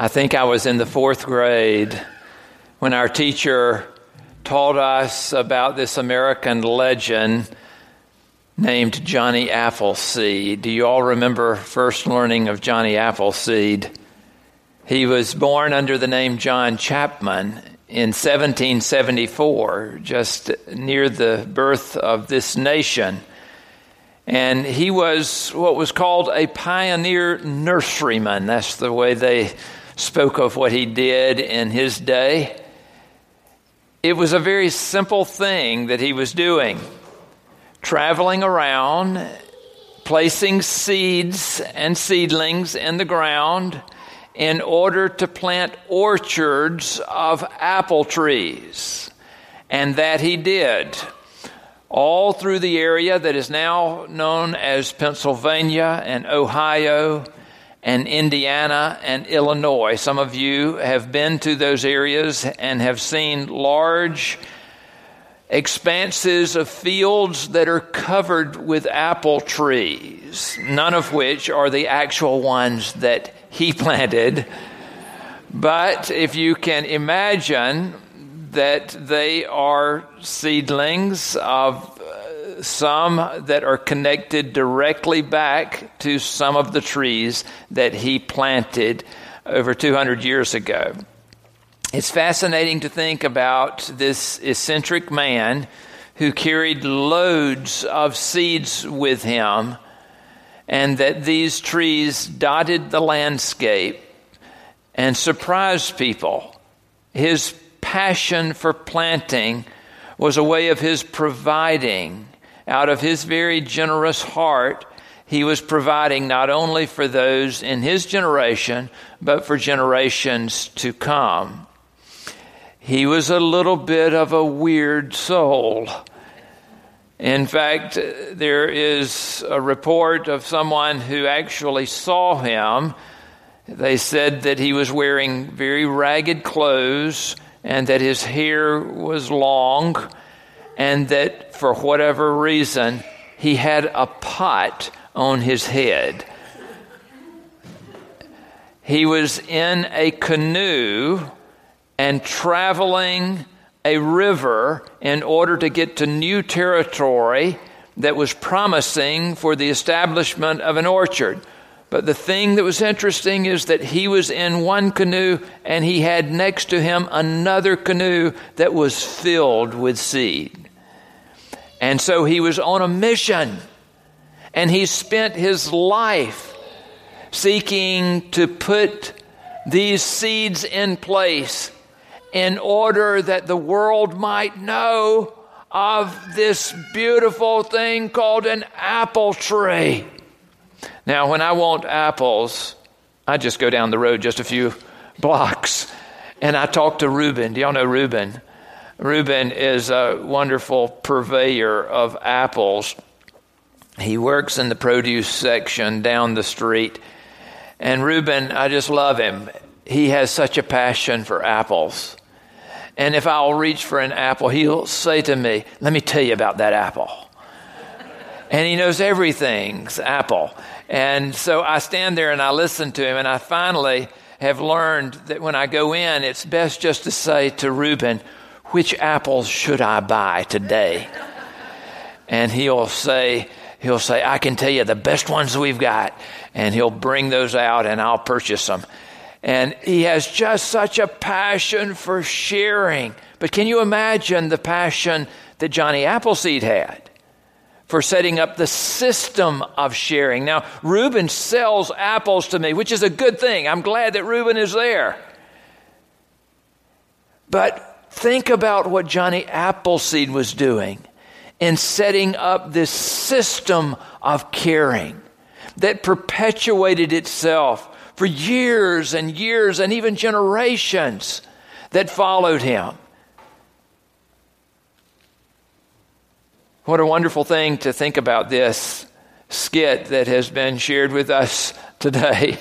I think I was in the fourth grade when our teacher taught us about this American legend named Johnny Appleseed. Do you all remember first learning of Johnny Appleseed? He was born under the name John Chapman in 1774, just near the birth of this nation. And he was what was called a pioneer nurseryman. That's the way they spoke of what he did in his day. It was a very simple thing that he was doing traveling around, placing seeds and seedlings in the ground in order to plant orchards of apple trees. And that he did all through the area that is now known as Pennsylvania and Ohio and Indiana and Illinois. Some of you have been to those areas and have seen large expanses of fields that are covered with apple trees, none of which are the actual ones that he planted. But if you can imagine that they are seedlings of some that are connected directly back to some of the trees that he planted over 200 years ago. It's fascinating to think about this eccentric man who carried loads of seeds with him, and that these trees dotted the landscape and surprised people. His passion for planting was a way of his providing. Out of his very generous heart, he was providing not only for those in his generation, but for generations to come. He was a little bit of a weird soul. In fact, there is a report of someone who actually saw him. They said that he was wearing very ragged clothes and that his hair was long and that for whatever reason he had a pot on his head. He was in a canoe and traveling a river in order to get to new territory that was promising for the establishment of an orchard. But the thing that was interesting is that he was in one canoe and he had next to him another canoe that was filled with seed. And so he was on a mission and he spent his life seeking to put these seeds in place in order that the world might know of this beautiful thing called an apple tree. Now, when I want apples, I just go down the road just a few blocks and I talk to Reuben. Do y'all know Reuben? Reuben is a wonderful purveyor of apples. He works in the produce section down the street. And Reuben, I just love him. He has such a passion for apples. And if I'll reach for an apple, he'll say to me, Let me tell you about that apple. and he knows everything's apple. And so I stand there and I listen to him, and I finally have learned that when I go in, it's best just to say to Reuben, Which apples should I buy today? and he'll say, He'll say, I can tell you the best ones we've got. And he'll bring those out and I'll purchase them. And he has just such a passion for sharing. But can you imagine the passion that Johnny Appleseed had? for setting up the system of sharing. Now, Reuben sells apples to me, which is a good thing. I'm glad that Reuben is there. But think about what Johnny Appleseed was doing in setting up this system of caring that perpetuated itself for years and years and even generations that followed him. What a wonderful thing to think about this skit that has been shared with us today.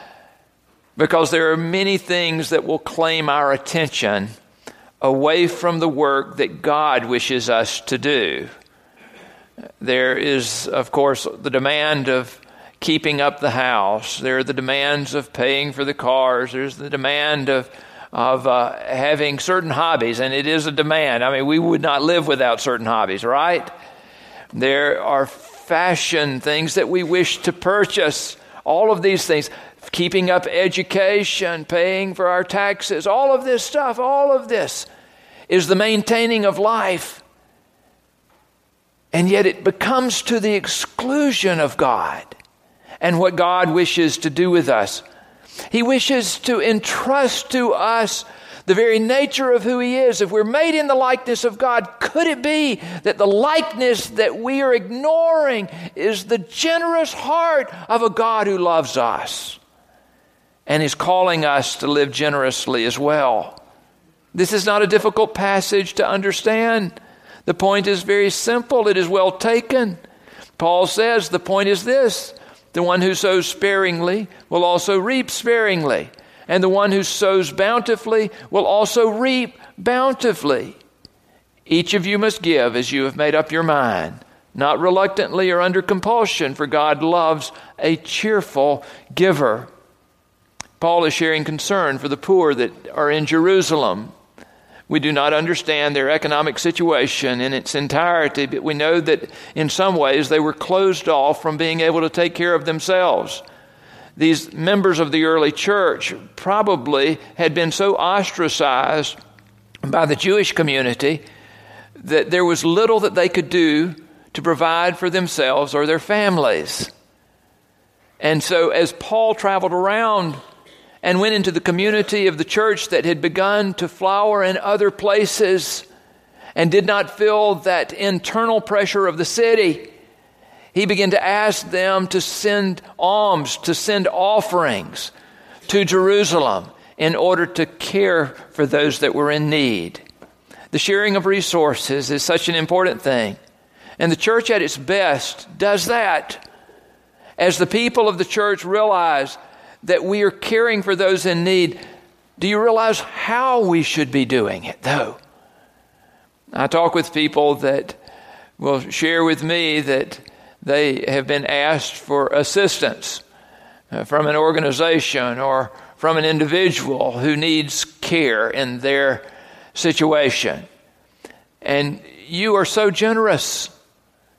because there are many things that will claim our attention away from the work that God wishes us to do. There is, of course, the demand of keeping up the house. There are the demands of paying for the cars. There's the demand of of uh, having certain hobbies, and it is a demand. I mean, we would not live without certain hobbies, right? There are fashion things that we wish to purchase. All of these things, keeping up education, paying for our taxes, all of this stuff, all of this is the maintaining of life. And yet it becomes to the exclusion of God and what God wishes to do with us. He wishes to entrust to us the very nature of who He is. If we're made in the likeness of God, could it be that the likeness that we are ignoring is the generous heart of a God who loves us and is calling us to live generously as well? This is not a difficult passage to understand. The point is very simple, it is well taken. Paul says the point is this the one who sows sparingly will also reap sparingly, and the one who sows bountifully will also reap bountifully. Each of you must give as you have made up your mind, not reluctantly or under compulsion, for God loves a cheerful giver. Paul is sharing concern for the poor that are in Jerusalem. We do not understand their economic situation in its entirety, but we know that in some ways they were closed off from being able to take care of themselves. These members of the early church probably had been so ostracized by the Jewish community that there was little that they could do to provide for themselves or their families. And so, as Paul traveled around and went into the community of the church that had begun to flower in other places and did not feel that internal pressure of the city, he began to ask them to send alms, to send offerings to Jerusalem in order to care for those that were in need. The sharing of resources is such an important thing. And the church at its best does that. As the people of the church realize that we are caring for those in need, do you realize how we should be doing it, though? I talk with people that will share with me that they have been asked for assistance uh, from an organization or from an individual who needs care in their situation. And you are so generous.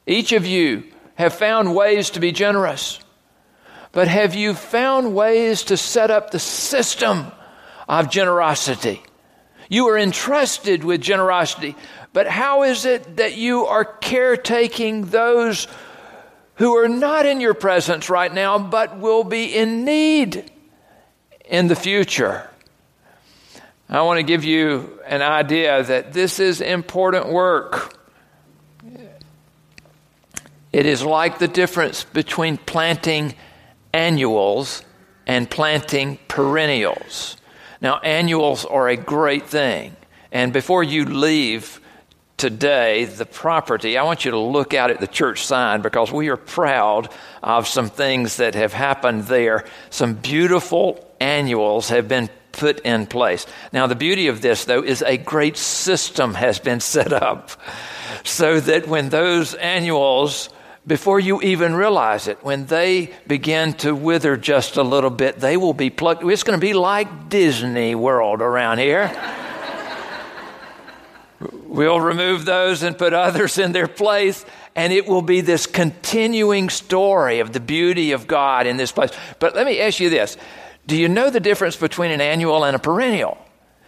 Each of you have found ways to be generous. But have you found ways to set up the system of generosity? You are entrusted with generosity, but how is it that you are caretaking those who are not in your presence right now, but will be in need in the future? I want to give you an idea that this is important work. It is like the difference between planting annuals and planting perennials. Now, annuals are a great thing. And before you leave today the property, I want you to look out at the church sign because we are proud of some things that have happened there. Some beautiful annuals have been put in place. Now, the beauty of this, though, is a great system has been set up so that when those annuals before you even realize it, when they begin to wither just a little bit, they will be plucked. It's going to be like Disney World around here. we'll remove those and put others in their place, and it will be this continuing story of the beauty of God in this place. But let me ask you this Do you know the difference between an annual and a perennial?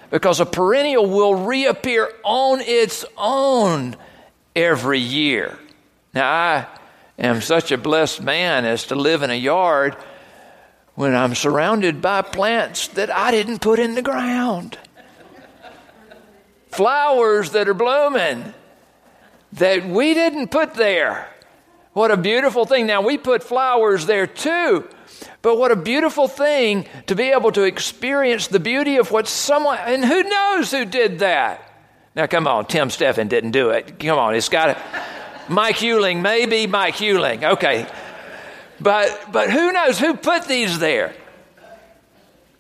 Because a perennial will reappear on its own every year. Now, I am such a blessed man as to live in a yard when I'm surrounded by plants that I didn't put in the ground. Flowers that are blooming that we didn't put there. What a beautiful thing. Now, we put flowers there too, but what a beautiful thing to be able to experience the beauty of what someone, and who knows who did that? Now, come on, Tim Steffen didn't do it. Come on, it's got to. Mike Hewling, maybe Mike Hewling. Okay. But, but who knows who put these there?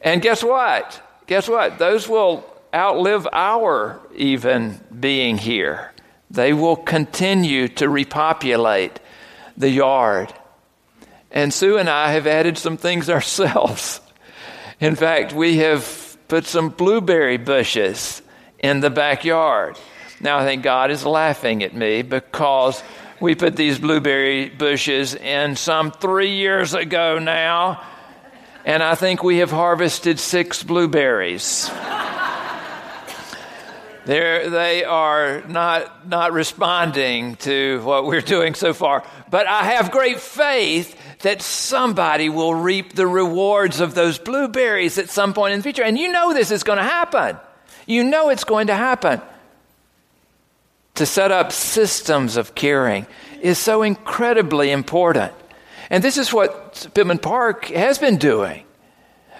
And guess what? Guess what? Those will outlive our even being here. They will continue to repopulate the yard. And Sue and I have added some things ourselves. In fact, we have put some blueberry bushes in the backyard. Now, I think God is laughing at me because we put these blueberry bushes in some three years ago now, and I think we have harvested six blueberries. They're, they are not, not responding to what we're doing so far. But I have great faith that somebody will reap the rewards of those blueberries at some point in the future. And you know this is going to happen. You know it's going to happen. To set up systems of caring is so incredibly important. And this is what Pittman Park has been doing.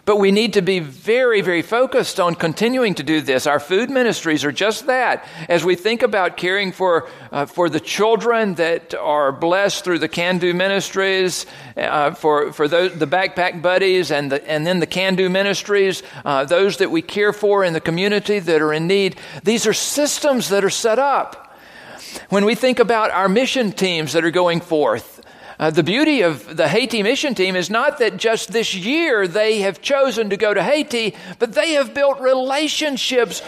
But we need to be very, very focused on continuing to do this. Our food ministries are just that. As we think about caring for, uh, for the children that are blessed through the Can Do ministries, uh, for, for those, the backpack buddies, and, the, and then the Can Do ministries, uh, those that we care for in the community that are in need, these are systems that are set up. When we think about our mission teams that are going forth, uh, the beauty of the Haiti mission team is not that just this year they have chosen to go to Haiti, but they have built relationships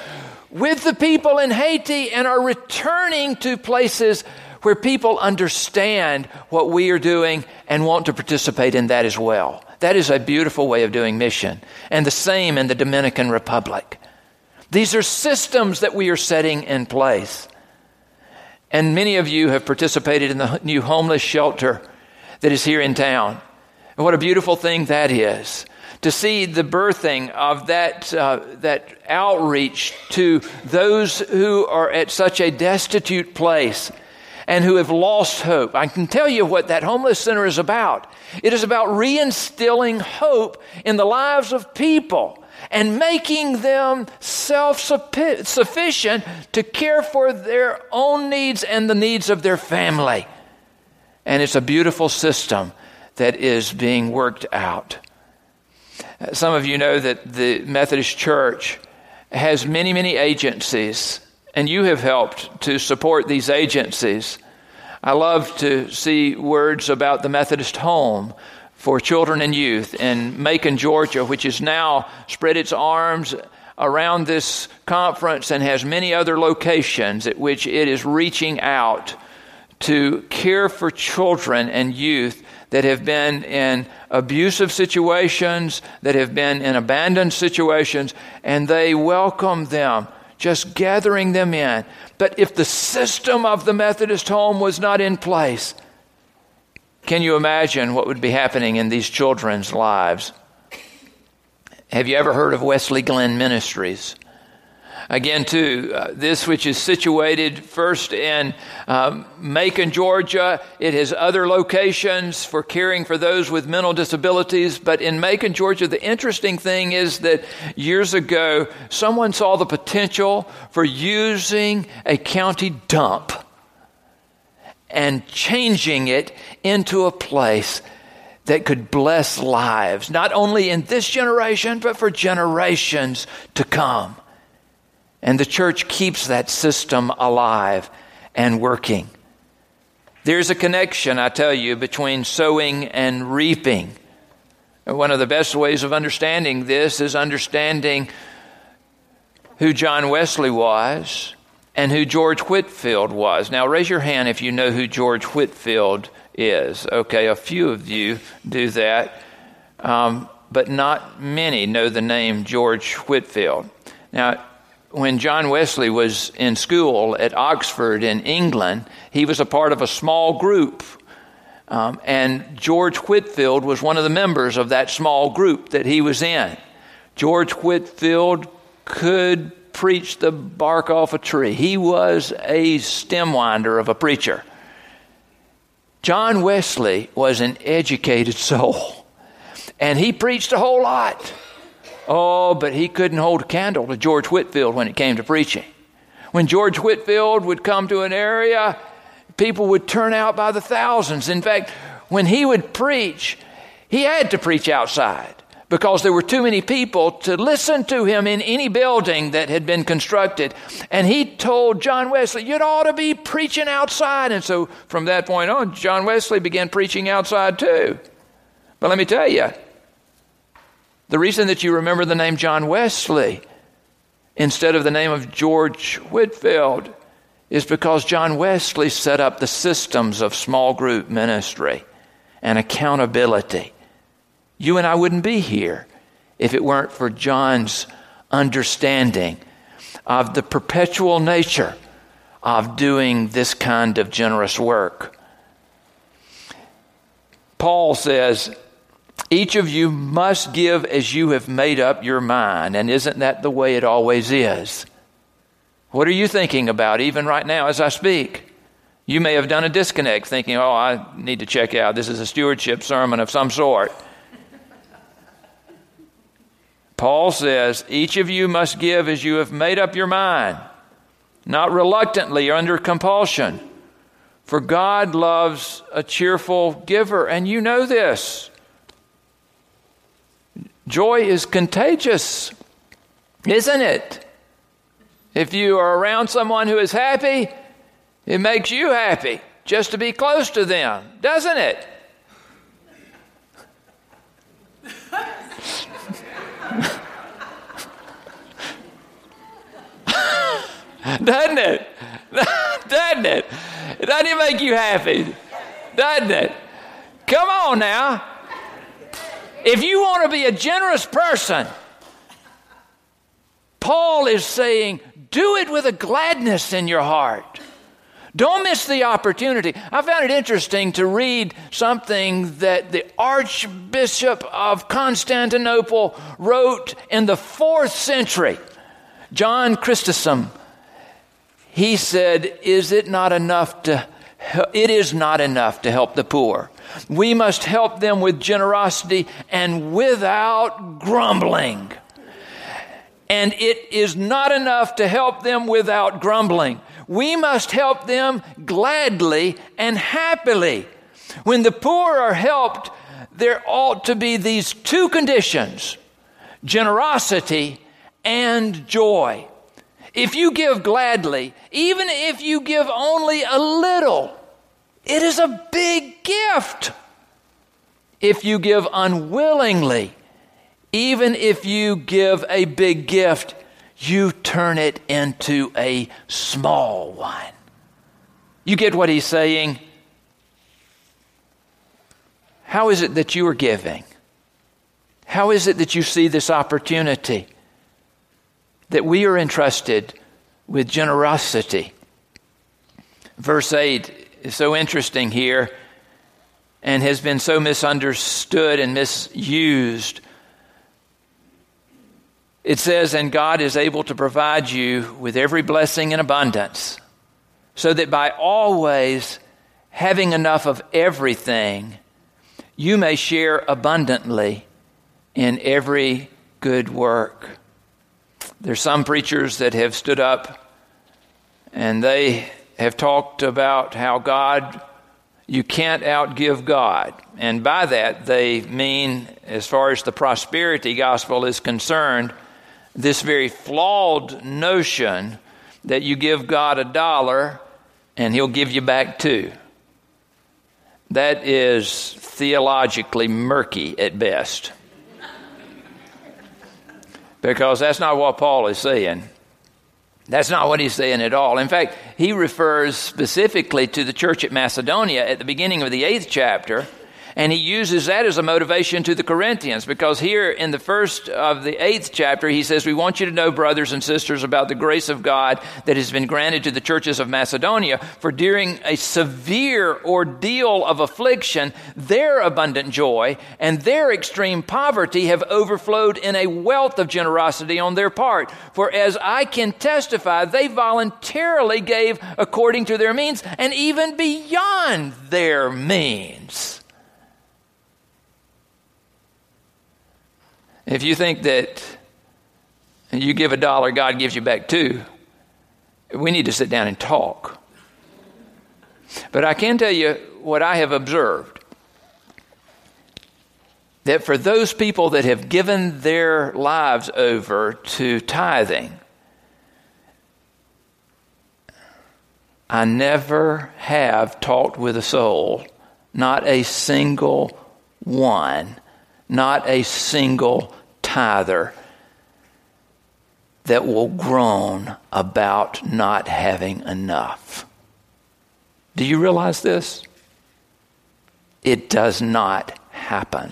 with the people in Haiti and are returning to places where people understand what we are doing and want to participate in that as well. That is a beautiful way of doing mission. And the same in the Dominican Republic. These are systems that we are setting in place. And many of you have participated in the new homeless shelter that is here in town. And what a beautiful thing that is. To see the birthing of that, uh, that outreach to those who are at such a destitute place and who have lost hope. I can tell you what that homeless center is about. It is about reinstilling hope in the lives of people and making them self sufficient to care for their own needs and the needs of their family. And it's a beautiful system that is being worked out. Some of you know that the Methodist Church has many, many agencies, and you have helped to support these agencies. I love to see words about the Methodist Home for Children and Youth in Macon, Georgia, which has now spread its arms around this conference and has many other locations at which it is reaching out to care for children and youth that have been in abusive situations, that have been in abandoned situations, and they welcome them, just gathering them in. But if the system of the Methodist home was not in place, can you imagine what would be happening in these children's lives? Have you ever heard of Wesley Glen Ministries? Again, too, uh, this which is situated first in um, Macon, Georgia. It has other locations for caring for those with mental disabilities. But in Macon, Georgia, the interesting thing is that years ago, someone saw the potential for using a county dump and changing it into a place that could bless lives, not only in this generation, but for generations to come. And the church keeps that system alive and working. There's a connection, I tell you, between sowing and reaping. One of the best ways of understanding this is understanding who John Wesley was and who George Whitefield was. Now, raise your hand if you know who George Whitefield is. Okay, a few of you do that, um, but not many know the name George Whitefield. Now, when John Wesley was in school at Oxford in England, he was a part of a small group. Um, and George Whitefield was one of the members of that small group that he was in. George Whitefield could preach the bark off a tree, he was a stem winder of a preacher. John Wesley was an educated soul, and he preached a whole lot. Oh, but he couldn't hold a candle to George Whitefield when it came to preaching. When George Whitefield would come to an area, people would turn out by the thousands. In fact, when he would preach, he had to preach outside because there were too many people to listen to him in any building that had been constructed. And he told John Wesley, You'd ought to be preaching outside. And so from that point on, John Wesley began preaching outside too. But let me tell you, the reason that you remember the name John Wesley instead of the name of George Whitefield is because John Wesley set up the systems of small group ministry and accountability. You and I wouldn't be here if it weren't for John's understanding of the perpetual nature of doing this kind of generous work. Paul says, each of you must give as you have made up your mind. And isn't that the way it always is? What are you thinking about even right now as I speak? You may have done a disconnect thinking, oh, I need to check out. This is a stewardship sermon of some sort. Paul says, each of you must give as you have made up your mind, not reluctantly or under compulsion. For God loves a cheerful giver, and you know this. Joy is contagious, isn't it? If you are around someone who is happy, it makes you happy just to be close to them, doesn't it? Doesn't it? doesn't it? Doesn't it make you happy? Doesn't it? Come on now. If you want to be a generous person, Paul is saying, do it with a gladness in your heart. Don't miss the opportunity. I found it interesting to read something that the Archbishop of Constantinople wrote in the fourth century. John Chrysostom. He said, Is it not enough to it is not enough to help the poor. We must help them with generosity and without grumbling. And it is not enough to help them without grumbling. We must help them gladly and happily. When the poor are helped, there ought to be these two conditions generosity and joy. If you give gladly, even if you give only a little, it is a big gift. If you give unwillingly, even if you give a big gift, you turn it into a small one. You get what he's saying? How is it that you are giving? How is it that you see this opportunity? That we are entrusted with generosity. Verse 8 is so interesting here and has been so misunderstood and misused. It says, And God is able to provide you with every blessing in abundance, so that by always having enough of everything, you may share abundantly in every good work. There's some preachers that have stood up and they have talked about how God, you can't outgive God. And by that, they mean, as far as the prosperity gospel is concerned, this very flawed notion that you give God a dollar and he'll give you back two. That is theologically murky at best. Because that's not what Paul is saying. That's not what he's saying at all. In fact, he refers specifically to the church at Macedonia at the beginning of the eighth chapter and he uses that as a motivation to the Corinthians because here in the first of the eighth chapter, he says, We want you to know, brothers and sisters, about the grace of God that has been granted to the churches of Macedonia. For during a severe ordeal of affliction, their abundant joy and their extreme poverty have overflowed in a wealth of generosity on their part. For as I can testify, they voluntarily gave according to their means and even beyond their means. If you think that you give a dollar, God gives you back two, we need to sit down and talk. But I can tell you what I have observed that for those people that have given their lives over to tithing, I never have talked with a soul, not a single one, not a single tither that will groan about not having enough. Do you realize this? It does not happen.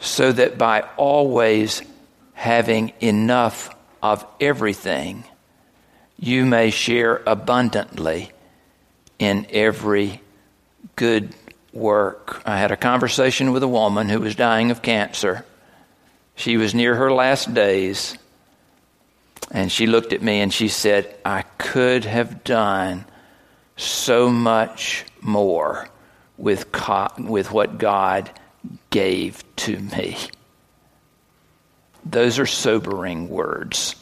So that by always having enough of everything, you may share abundantly in every good work. I had a conversation with a woman who was dying of cancer. She was near her last days. And she looked at me and she said, I could have done so much more with, with what God gave to me. Those are sobering words.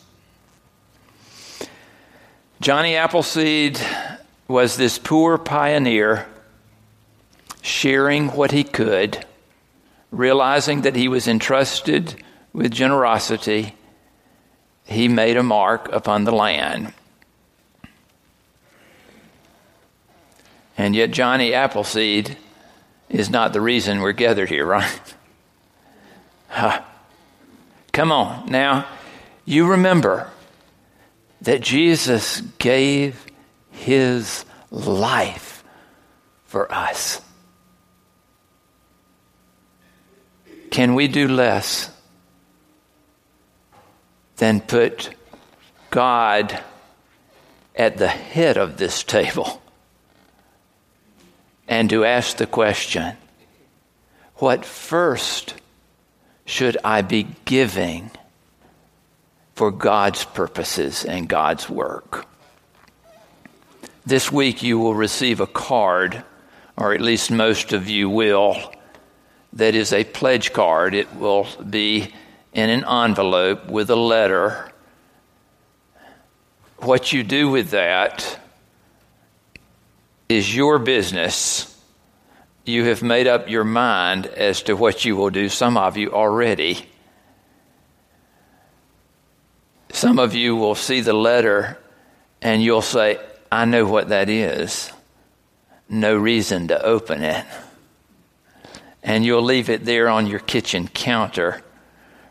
Johnny Appleseed was this poor pioneer sharing what he could, realizing that he was entrusted with generosity. He made a mark upon the land. And yet, Johnny Appleseed is not the reason we're gathered here, right? Huh. Come on. Now, you remember that Jesus gave his life for us. Can we do less than put God at the head of this table and to ask the question what first should I be giving for God's purposes and God's work? This week you will receive a card, or at least most of you will, that is a pledge card. It will be in an envelope with a letter. What you do with that is your business you have made up your mind as to what you will do, some of you already. Some of you will see the letter and you'll say, I know what that is. No reason to open it. And you'll leave it there on your kitchen counter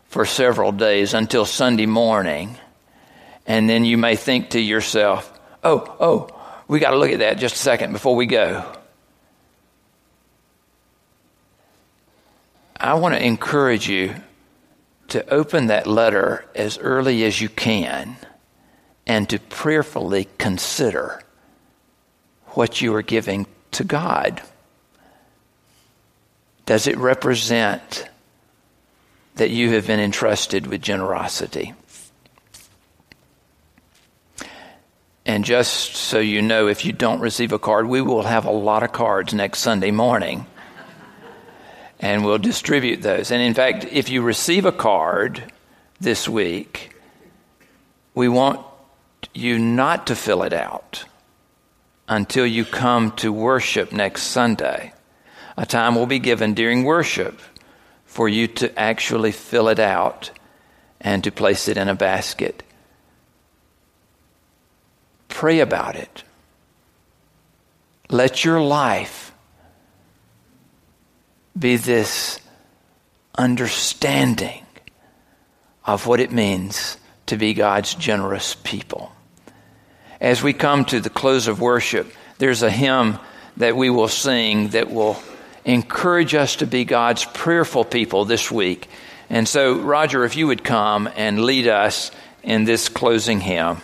for several days until Sunday morning. And then you may think to yourself, oh, oh, we got to look at that just a second before we go. I want to encourage you to open that letter as early as you can and to prayerfully consider what you are giving to God. Does it represent that you have been entrusted with generosity? And just so you know, if you don't receive a card, we will have a lot of cards next Sunday morning and we'll distribute those. And in fact, if you receive a card this week, we want you not to fill it out until you come to worship next Sunday. A time will be given during worship for you to actually fill it out and to place it in a basket. Pray about it. Let your life be this understanding of what it means to be God's generous people. As we come to the close of worship, there's a hymn that we will sing that will encourage us to be God's prayerful people this week. And so, Roger, if you would come and lead us in this closing hymn.